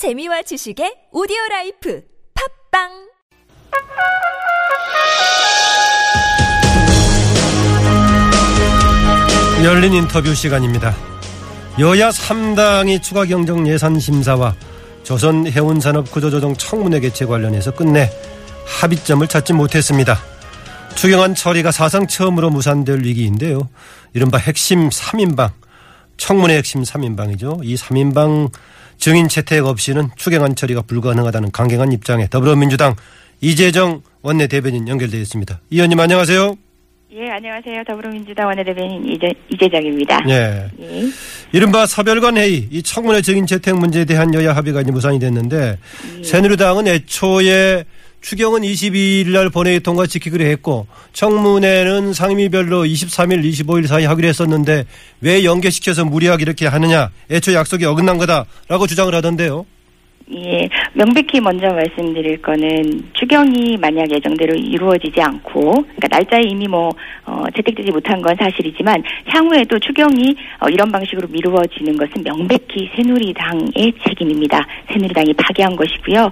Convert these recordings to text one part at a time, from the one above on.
재미와 지식의 오디오 라이프 팟빵 열린 인터뷰 시간입니다. 여야 3당이 추가 경정 예산 심사와 조선 해운산업 구조조정 청문회 개최 관련해서 끝내 합의점을 찾지 못했습니다. 추경안 처리가 사상 처음으로 무산될 위기인데요. 이른바 핵심 3인방, 청문회 핵심 3인방이죠. 이 3인방 증인 채택 없이는 추경안 처리가 불가능하다는 강경한 입장에 더불어민주당 이재정 원내대변인 연결되어 있습니다. 이 의원님 안녕하세요. 예, 안녕하세요. 더불어민주당 원내대변인 이재, 이재정입니다. 예. 예. 이른바 서별관 회의, 이 청문회 증인 채택 문제에 대한 여야 합의가 이제 무산이 됐는데 새누리당은 애초에 추경은 22일 날 본회의 통과 지키기로 했고 청문회는 상임위별로 23일, 25일 사이 하기로 했었는데 왜 연계시켜서 무리하게 이렇게 하느냐 애초 약속이 어긋난 거다라고 주장을 하던데요. 예, 명백히 먼저 말씀드릴 거는 추경이 만약 예정대로 이루어지지 않고, 그러니까 날짜에 이미 뭐 어, 채택되지 못한 건 사실이지만 향후에도 추경이 어, 이런 방식으로 미루어지는 것은 명백히 새누리당의 책임입니다. 새누리당이 파기한 것이고요.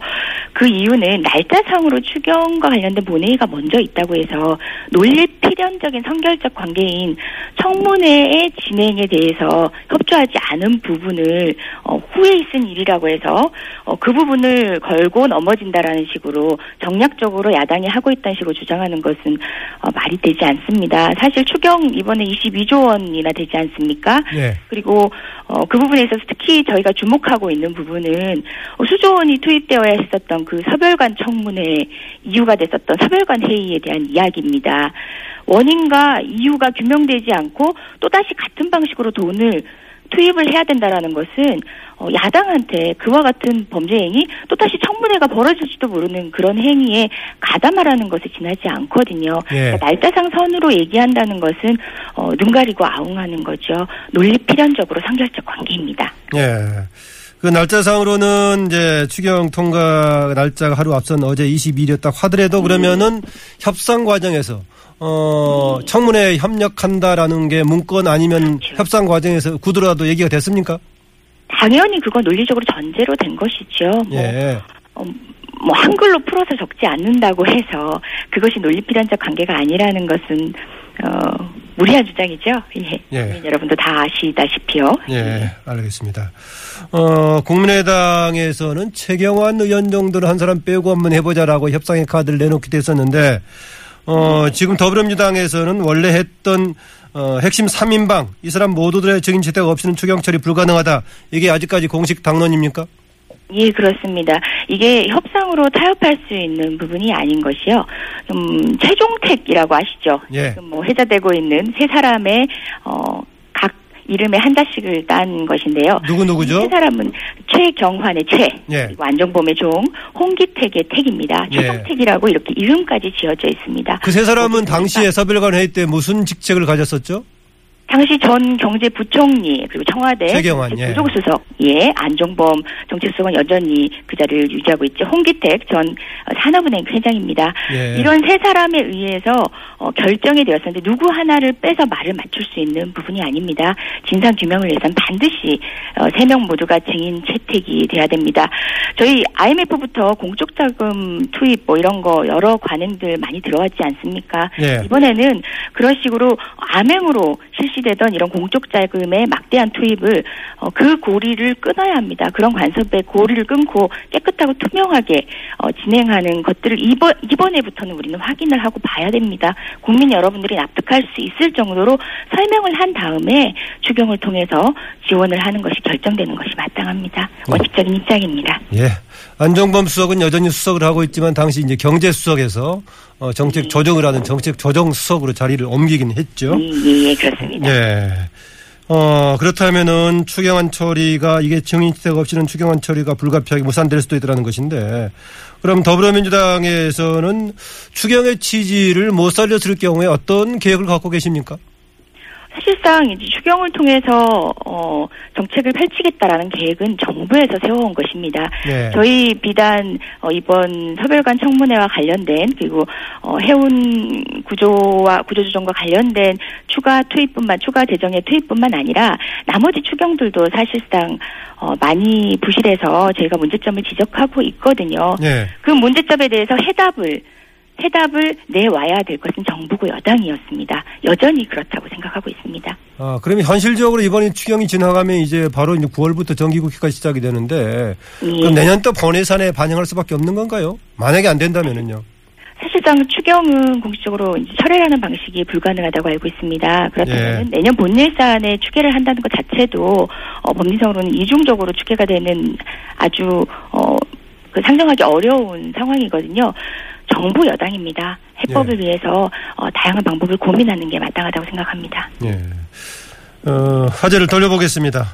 그 이유는 날짜상으로 추경과 관련된 본회의가 먼저 있다고 해서 논리 필연적인 선결적 관계인 청문회의 진행에 대해서 협조하지 않은 부분을 어, 후에 있은 일이라고 해서 어, 그 부분을 걸고 넘어진다라는 식으로 정략적으로 야당이 하고 있다는 식으로 주장하는 것은 어, 말이 되지 않습니다. 사실 추경 이번에 22조 원이나 되지 않습니까? 예. 그리고 어, 그 부분에 있어서 특히 저희가 주목하고 있는 부분은 어, 수조 원이 투입되어야 했었던 그 서별관 청문회 이유가 됐었던 서별관 회의에 대한 이야기입니다. 원인과 이유가 규명되지 않고 또다시 같은 방식으로 돈을 투입을 해야 된다라는 것은 어, 야당한테 그와 같은 범죄 행위 또다시 청문회가 벌어질지도 모르는 그런 행위에 가담하라는 것에 지나지 않거든요. 예. 그러니까 날짜상 선으로 얘기한다는 것은 어, 눈 가리고 아웅하는 거죠. 논리 필연적으로 선결적 관계입니다. 예. 그 날짜상으로는 이제 추경 통과 날짜가 하루 앞선 어제 22일이었다 하더라도 그러면은 협상 과정에서 어 청문회 협력한다라는 게 문건 아니면 그렇죠. 협상 과정에서 구두라도 얘기가 됐습니까? 당연히 그건 논리적으로 전제로 된 것이죠. 뭐, 예. 어, 뭐 한글로 풀어서 적지 않는다고 해서 그것이 논리 필연적 관계가 아니라는 것은 어, 무리한 주장이죠. 예. 예. 여러분도 다 아시다시피요. 예, 알겠습니다. 어, 국민의당에서는 최경환 의원 정도는 한 사람 빼고 한번 해보자라고 협상의 카드를 내놓기도 했었는데, 어, 지금 더불어민주당에서는 원래 했던 어, 핵심 3인방, 이 사람 모두들의 증인 채택 없이는 추경 처리 불가능하다. 이게 아직까지 공식 당론입니까? 예, 그렇습니다. 이게 협상으로 타협할 수 있는 부분이 아닌 것이요. 음, 최종택이라고 아시죠? 예. 지금 뭐 회자되고 있는 세 사람의 어, 각 이름에 한 자씩을 딴 것인데요. 누구 누구죠? 세 사람은 최경환의 최, 예. 안정범의 종, 홍기택의 택입니다. 예. 최종택이라고 이렇게 이름까지 지어져 있습니다. 그 세 사람은 당시에 서별관 회의 때 무슨 직책을 가졌었죠? 당시 전 경제부총리 그리고 청와대 최경환, 예. 부족수석 예 안종범 정책수석은 여전히 그 자리를 유지하고 있죠 홍기택 전 산업은행 회장입니다. 예. 이런 세 사람에 의해서 어, 결정이 되었었는데 누구 하나를 빼서 말을 맞출 수 있는 부분이 아닙니다. 진상 규명을 위해서는 반드시 어, 세명 모두가 증인 채택이 돼야 됩니다. 저희 IMF부터 공적 자금 투입 뭐 이런 거 여러 관행들 많이 들어왔지 않습니까? 예. 이번에는 그런 식으로 암행으로 실시 되던 이런 공적 자금의 막대한 투입을 어, 그 고리를 끊어야 합니다. 그런 간섭의 고리를 끊고 깨끗하고 투명하게 어, 진행하는 것들을 이번 이번에부터는 우리는 확인을 하고 봐야 됩니다. 국민 여러분들이 납득할 수 있을 정도로 설명을 한 다음에 추경을 통해서 지원을 하는 것이 결정되는 것이 마땅합니다. 원칙적인 입장입니다. 예. 안정범 수석은 여전히 수석을 하고 있지만 당시 이제 경제 수석에서 어, 정책 조정을 하는 정책 조정 수석으로 자리를 옮기긴 했죠. 예, 예, 예, 그렇습니다. 예. 어, 그렇다면은 추경안 처리가 이게 증인채택 없이는 추경안 처리가 불가피하게 무산될 수도 있다는 것인데 그럼 더불어민주당에서는 추경의 취지를 못 살렸을 경우에 어떤 계획을 갖고 계십니까? 사실상 이제 추경을 통해서 어 정책을 펼치겠다라는 계획은 정부에서 세워온 것입니다. 네. 저희 비단 어, 이번 서별관 청문회와 관련된 그리고 어, 해운 구조와 구조조정과 관련된 추가 투입뿐만 추가 재정의 투입뿐만 아니라 나머지 추경들도 사실상 어, 많이 부실해서 저희가 문제점을 지적하고 있거든요. 네. 그 문제점에 대해서 해답을 해답을 내와야 될 것은 정부고 여당이었습니다. 여전히 그렇다고 생각하고 있습니다. 아, 그러면 현실적으로 이번에 추경이 지나가면 이제 바로 이제 9월부터 정기국회가 시작이 되는데 예. 그럼 내년 또 본예산에 반영할 수밖에 없는 건가요? 만약에 안 된다면은요. 사실상 추경은 공식적으로 이제 철회라는 방식이 불가능하다고 알고 있습니다. 그렇다면 예. 내년 본예산에 추계를 한다는 것 자체도 어, 법리상으로는 이중적으로 추계가 되는 아주 어, 그 상정하기 어려운 상황이거든요. 정부 여당입니다. 해법을 예. 위해서 어, 다양한 방법을 고민하는 게 마땅하다고 생각합니다. 예. 어, 화제를 돌려보겠습니다.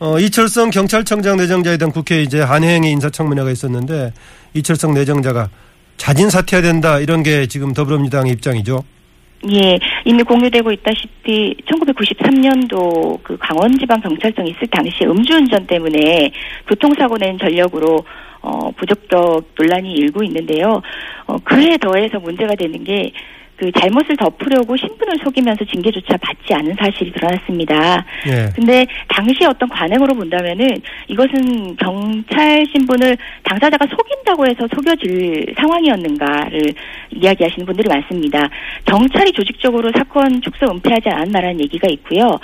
어, 이철성 경찰청장 내정자에 대한 국회 이제 한해행의 인사청문회가 있었는데 이철성 내정자가 자진 사퇴해야 된다 이런 게 지금 더불어민주당의 입장이죠. 예, 이미 공유되고 있다시피 1993년도 그 강원지방경찰청 있을 당시 음주운전 때문에 교통사고 낸 전력으로 어, 부적격 논란이 일고 있는데요. 어, 그에 더해서 문제가 되는 게 그 잘못을 덮으려고 신분을 속이면서 징계조차 받지 않은 사실이 드러났습니다. 예. 근데 당시 어떤 관행으로 본다면은 이것은 경찰 신분을 당사자가 속인다고 해서 속여질 상황이었는가를 이야기하시는 분들이 많습니다. 경찰이 조직적으로 사건 축소 은폐하지 않았나라는 얘기가 있고요.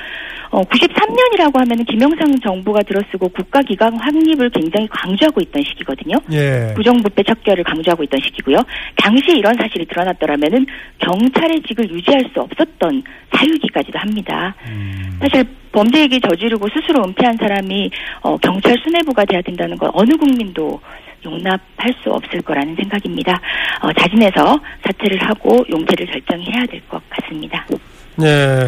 어, 93년이라고 하면은 김영삼 정부가 들어쓰고 국가기관 확립을 굉장히 강조하고 있던 시기거든요. 예. 부정부패 척결을 강조하고 있던 시기고요. 당시 이런 사실이 드러났더라면은 경찰의 직을 유지할 수 없었던 사유기까지도 합니다. 음. 사실 범죄액이 저지르고 스스로 은폐한 사람이 어, 경찰 수뇌부가 돼야 된다는 건 어느 국민도 용납할 수 없을 거라는 생각입니다. 어, 자진해서 사퇴를 하고 용퇴를 결정해야 될 것 같습니다. 네.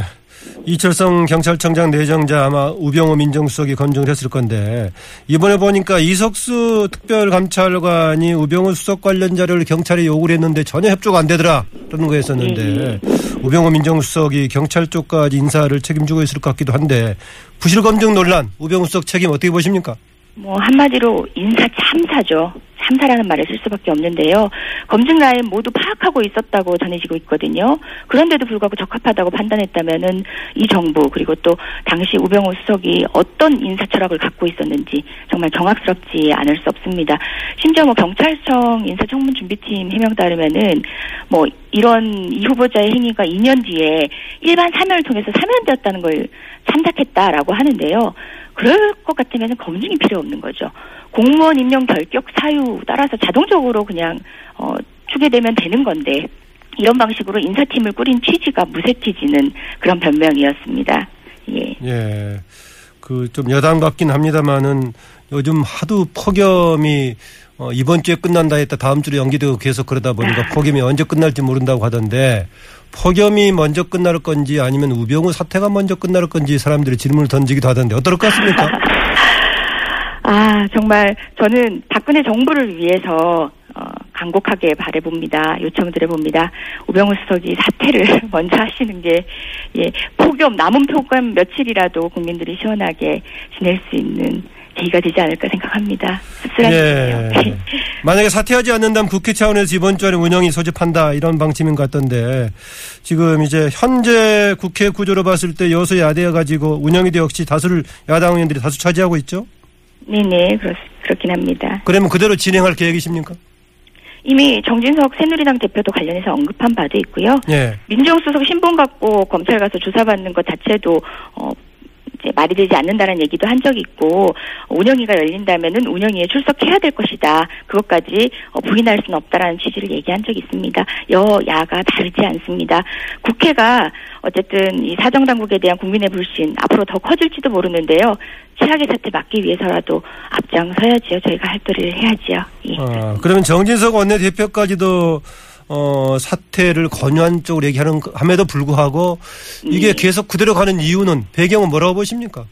이철성 경찰청장 내정자 아마 우병우 민정수석이 검증을 했을 건데 이번에 보니까 이석수 특별감찰관이 우병우 수석 관련 자료를 경찰에 요구를 했는데 전혀 협조가 안 되더라 그런 거였었는데 우병우 민정수석이 경찰 쪽까지 인사를 책임지고 있을 것 같기도 한데 부실 검증 논란 우병우 수석 책임 어떻게 보십니까? 뭐 한마디로 인사 참사죠. 참사라는 말을 쓸 수밖에 없는데요. 검증 라인 모두 파악하고 있었다고 전해지고 있거든요. 그런데도 불구하고 적합하다고 판단했다면은 이 정부 그리고 또 당시 우병우 수석이 어떤 인사 철학을 갖고 있었는지 정말 경악스럽지 않을 수 없습니다. 심지어 뭐 경찰청 인사청문 준비팀 해명 따르면은 뭐 이런 이 후보자의 행위가 2년 뒤에 일반 사면을 통해서 사면되었다는 걸 참작했다라고 하는데요. 그럴 것 같으면 검증이 필요 없는 거죠. 공무원 임명 결격 사유 따라서 자동적으로 그냥 어, 추계되면 되는 건데 이런 방식으로 인사팀을 꾸린 취지가 무색해지는 그런 변명이었습니다. 예. 예. 그 좀 여당 같긴 합니다만은 요즘 하도 폭염이 어, 이번 주에 끝난다 했다 다음 주로 연기되고 계속 그러다 보니까 폭염이 언제 끝날지 모른다고 하던데 폭염이 먼저 끝날 건지 아니면 우병우 사태가 먼저 끝날 건지 사람들이 질문을 던지기도 하던데 어떨 것 같습니까? 아, 정말 저는 박근혜 정부를 위해서 어, 간곡하게 바래봅니다. 요청드려봅니다. 우병우 수석이 사퇴를 먼저 하시는 게, 예, 폭염, 남은 폭염 며칠이라도 국민들이 시원하게 지낼 수 있는 계기가 되지 않을까 생각합니다. 씁쓸한 예. 만약에 사퇴하지 않는다면 국회 차원에서 이번 주 안에 운영이 소집한다 이런 방침인 것 같던데 지금 이제 현재 국회 구조로 봤을 때 여수 야대가 가지고 운영이 역시 다수를 야당 의원들이 다수 차지하고 있죠? 네네, 그렇, 그렇긴 합니다. 그러면 그대로 진행할 계획이십니까? 이미 정진석 새누리당 대표도 관련해서 언급한 바도 있고요. 예. 민정수석 신분 갖고 검찰 가서 조사받는 것 자체도 어 이제 말이 되지 않는다는 얘기도 한 적이 있고 운영위가 열린다면은 운영위에 출석해야 될 것이다. 그것까지 어, 부인할 수는 없다라는 취지를 얘기한 적이 있습니다. 여야가 다르지 않습니다. 국회가 어쨌든 이 사정 당국에 대한 국민의 불신 앞으로 더 커질지도 모르는데요. 최악의 사태 막기 위해서라도 앞장서야지요. 저희가 할 도리를 해야지요. 예. 아, 그러면 정진석 원내대표까지도 어, 사퇴를 권유한 쪽으로 얘기하는 함에도 불구하고 이게 네. 계속 그대로 가는 이유는 배경은 뭐라고 보십니까?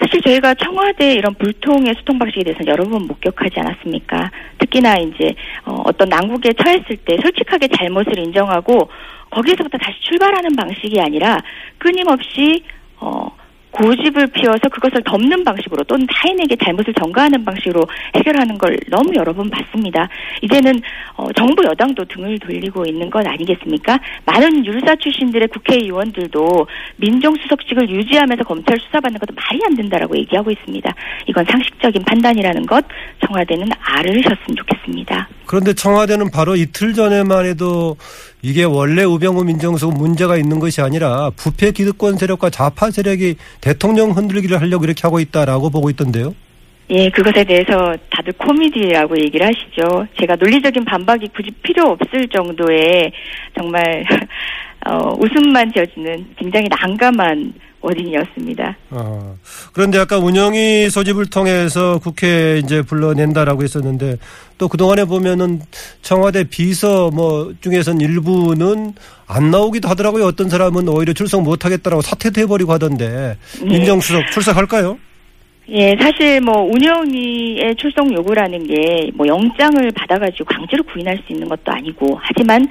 사실 저희가 청와대 이런 불통의 소통 방식에 대해서 여러 번 목격하지 않았습니까? 특히나 이제 어, 어떤 난국에 처했을 때 솔직하게 잘못을 인정하고 거기서부터 다시 출발하는 방식이 아니라 끊임없이 어, 고집을 피워서 그것을 덮는 방식으로 또는 타인에게 잘못을 전가하는 방식으로 해결하는 걸 너무 여러 번 봤습니다. 이제는 어, 정부 여당도 등을 돌리고 있는 것 아니겠습니까? 많은 율사 출신들의 국회의원들도 민정수석직을 유지하면서 검찰 수사받는 것도 말이 안 된다라고 얘기하고 있습니다. 이건 상식적인 판단이라는 것 청와대는 알으셨으면 좋겠습니다. 그런데 청와대는 바로 이틀 전에만 해도 이게 원래 우병우 민정수석 문제가 있는 것이 아니라 부패 기득권 세력과 좌파 세력이 대통령 흔들기를 하려고 이렇게 하고 있다라고 보고 있던데요. 예, 그것에 대해서 다들 코미디라고 얘기를 하시죠. 제가 논리적인 반박이 굳이 필요 없을 정도의 정말 어, 웃음만 지어지는 굉장히 난감한 워딩이었습니다. 아, 그런데 아까 운영위 소집을 통해서 국회 이제 불러낸다라고 했었는데 또 그동안에 보면은 청와대 비서 뭐 중에선 일부는 안 나오기도 하더라고요. 어떤 사람은 오히려 출석 못 하겠다라고 사퇴도 해버리고 하던데 네. 민정수석 출석할까요? 예, 사실 뭐 운영위의 출석 요구라는 게 뭐 영장을 받아가지고 강제로 구인할 수 있는 것도 아니고 하지만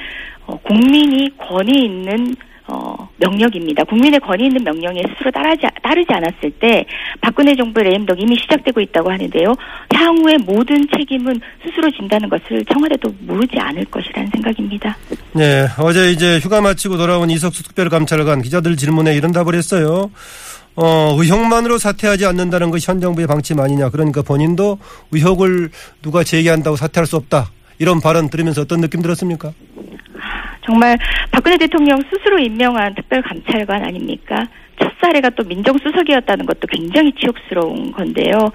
어, 국민이 권위 있는 어, 명령입니다. 국민의 권위 있는 명령에 스스로 따르지, 따르지 않았을 때 박근혜 정부의 레임덕 이미 시작되고 있다고 하는데요. 향후의 모든 책임은 스스로 진다는 것을 청와대도 모르지 않을 것이라는 생각입니다. 네, 어제 이제 휴가 마치고 돌아온 이석수 특별감찰관 기자들 질문에 이런 답을 했어요. 어, 의혹만으로 사퇴하지 않는다는 것이 현 정부의 방침 아니냐. 그러니까 본인도 의혹을 누가 제기한다고 사퇴할 수 없다. 이런 발언 들으면서 어떤 느낌 들었습니까? 정말 박근혜 대통령 스스로 임명한 특별감찰관 아닙니까? 첫 사례가 또 민정수석이었다는 것도 굉장히 치욕스러운 건데요.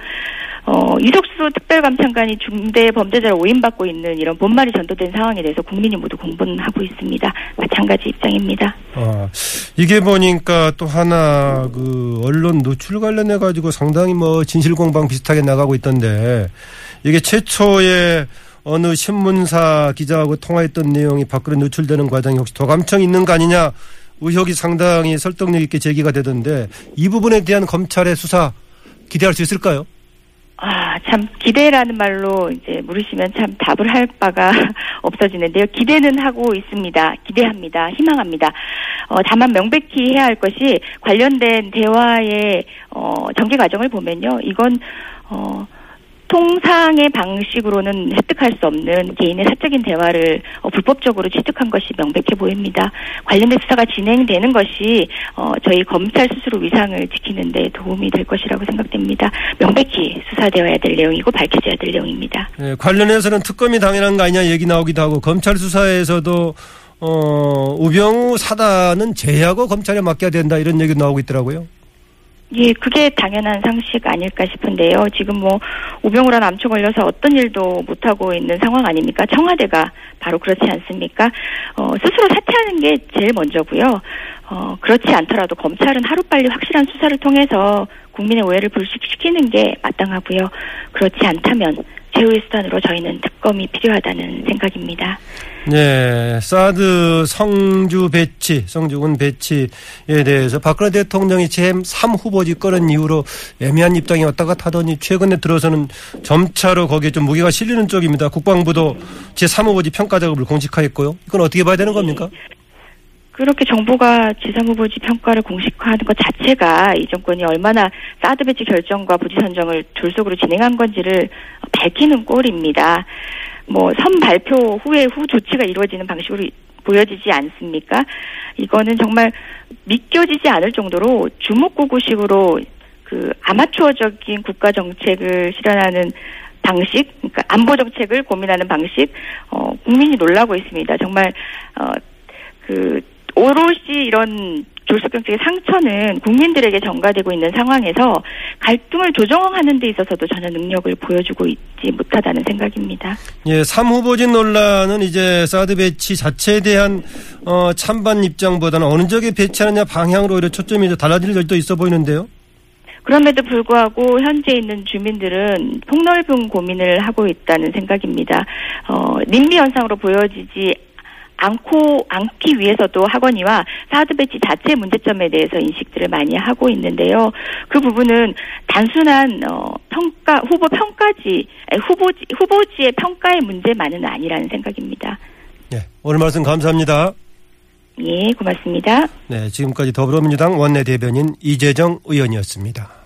어, 이석수 특별감찰관이 중대 범죄자를 오인받고 있는 이런 본말이 전도된 상황에 대해서 국민이 모두 공분하고 있습니다. 마찬가지 입장입니다. 아, 이게 보니까 또 하나 그 언론 노출 관련해 가지고 상당히 뭐 진실공방 비슷하게 나가고 있던데 이게 최초의 어느 신문사 기자하고 통화했던 내용이 밖으로 노출되는 과정이 혹시 도감청 있는 거 아니냐 의혹이 상당히 설득력 있게 제기가 되던데 이 부분에 대한 검찰의 수사 기대할 수 있을까요? 아, 참, 기대라는 말로 이제 물으시면 참 답을 할 바가 없어지는데요. 기대는 하고 있습니다. 기대합니다. 희망합니다. 어, 다만 명백히 해야 할 것이 관련된 대화의, 어, 전개 과정을 보면요. 이건, 어, 통상의 방식으로는 획득할 수 없는 개인의 사적인 대화를 어, 불법적으로 취득한 것이 명백해 보입니다. 관련된 수사가 진행되는 것이 어, 저희 검찰 스스로 위상을 지키는 데 도움이 될 것이라고 생각됩니다. 명백히 수사되어야 될 내용이고 밝혀져야 될 내용입니다. 네, 관련해서는 특검이 당연한 거 아니냐 얘기 나오기도 하고 검찰 수사에서도 어, 우병우 사단은 제하고 검찰에 맡겨야 된다 이런 얘기 나오고 있더라고요. 예, 그게 당연한 상식 아닐까 싶은데요. 지금 뭐 우병우란 암초 걸려서 어떤 일도 못 하고 있는 상황 아닙니까? 청와대가 바로 그렇지 않습니까? 어, 스스로 사퇴하는 게 제일 먼저고요. 어, 그렇지 않더라도 검찰은 하루빨리 확실한 수사를 통해서 국민의 오해를 불식시키는 게 마땅하고요. 그렇지 않다면 최후의 수단으로 저희는 특검이 필요하다는 생각입니다. 네, 사드 성주 배치, 성주군 배치에 대해서 박근혜 대통령이 제3 후보지 꺼낸 이후로 애매한 입장이 왔다 갔다 하더니 최근에 들어서는 점차로 거기에 좀 무게가 실리는 쪽입니다. 국방부도 제3 후보지 평가 작업을 공식화했고요. 이건 어떻게 봐야 되는 겁니까? 그렇게 정부가 제3후보지 평가를 공식화하는 것 자체가 이 정권이 얼마나 사드 배치 결정과 부지 선정을 졸속으로 진행한 건지를 밝히는 꼴입니다. 뭐 선 발표 후에 후 조치가 이루어지는 방식으로 보여지지 않습니까? 이거는 정말 믿겨지지 않을 정도로 주먹구구식으로 그 아마추어적인 국가 정책을 실현하는 방식, 그러니까 안보 정책을 고민하는 방식, 어, 국민이 놀라고 있습니다. 정말 어, 그 오롯이 이런 졸속 정책의 상처는 국민들에게 전가되고 있는 상황에서 갈등을 조정하는 데 있어서도 전혀 능력을 보여주고 있지 못하다는 생각입니다. 예, 3 후보진 논란은 이제 사드 배치 자체에 대한 어, 찬반 입장보다는 어느 쪽에 배치하느냐 방향으로 오히려 초점이 이제 달라질 여지도 있어 보이는데요. 그럼에도 불구하고 현재 있는 주민들은 폭넓은 고민을 하고 있다는 생각입니다. 어, 님비 현상으로 보여지지 않고 않기 위해서도 학원이와 사드 배치 자체 문제점에 대해서 인식들을 많이 하고 있는데요. 그 부분은 단순한 어, 평가 후보 평가지 후보지 후보지의 평가의 문제만은 아니라는 생각입니다. 네, 오늘 말씀 감사합니다. 예, 고맙습니다. 네, 지금까지 더불어민주당 원내대변인 이재정 의원이었습니다.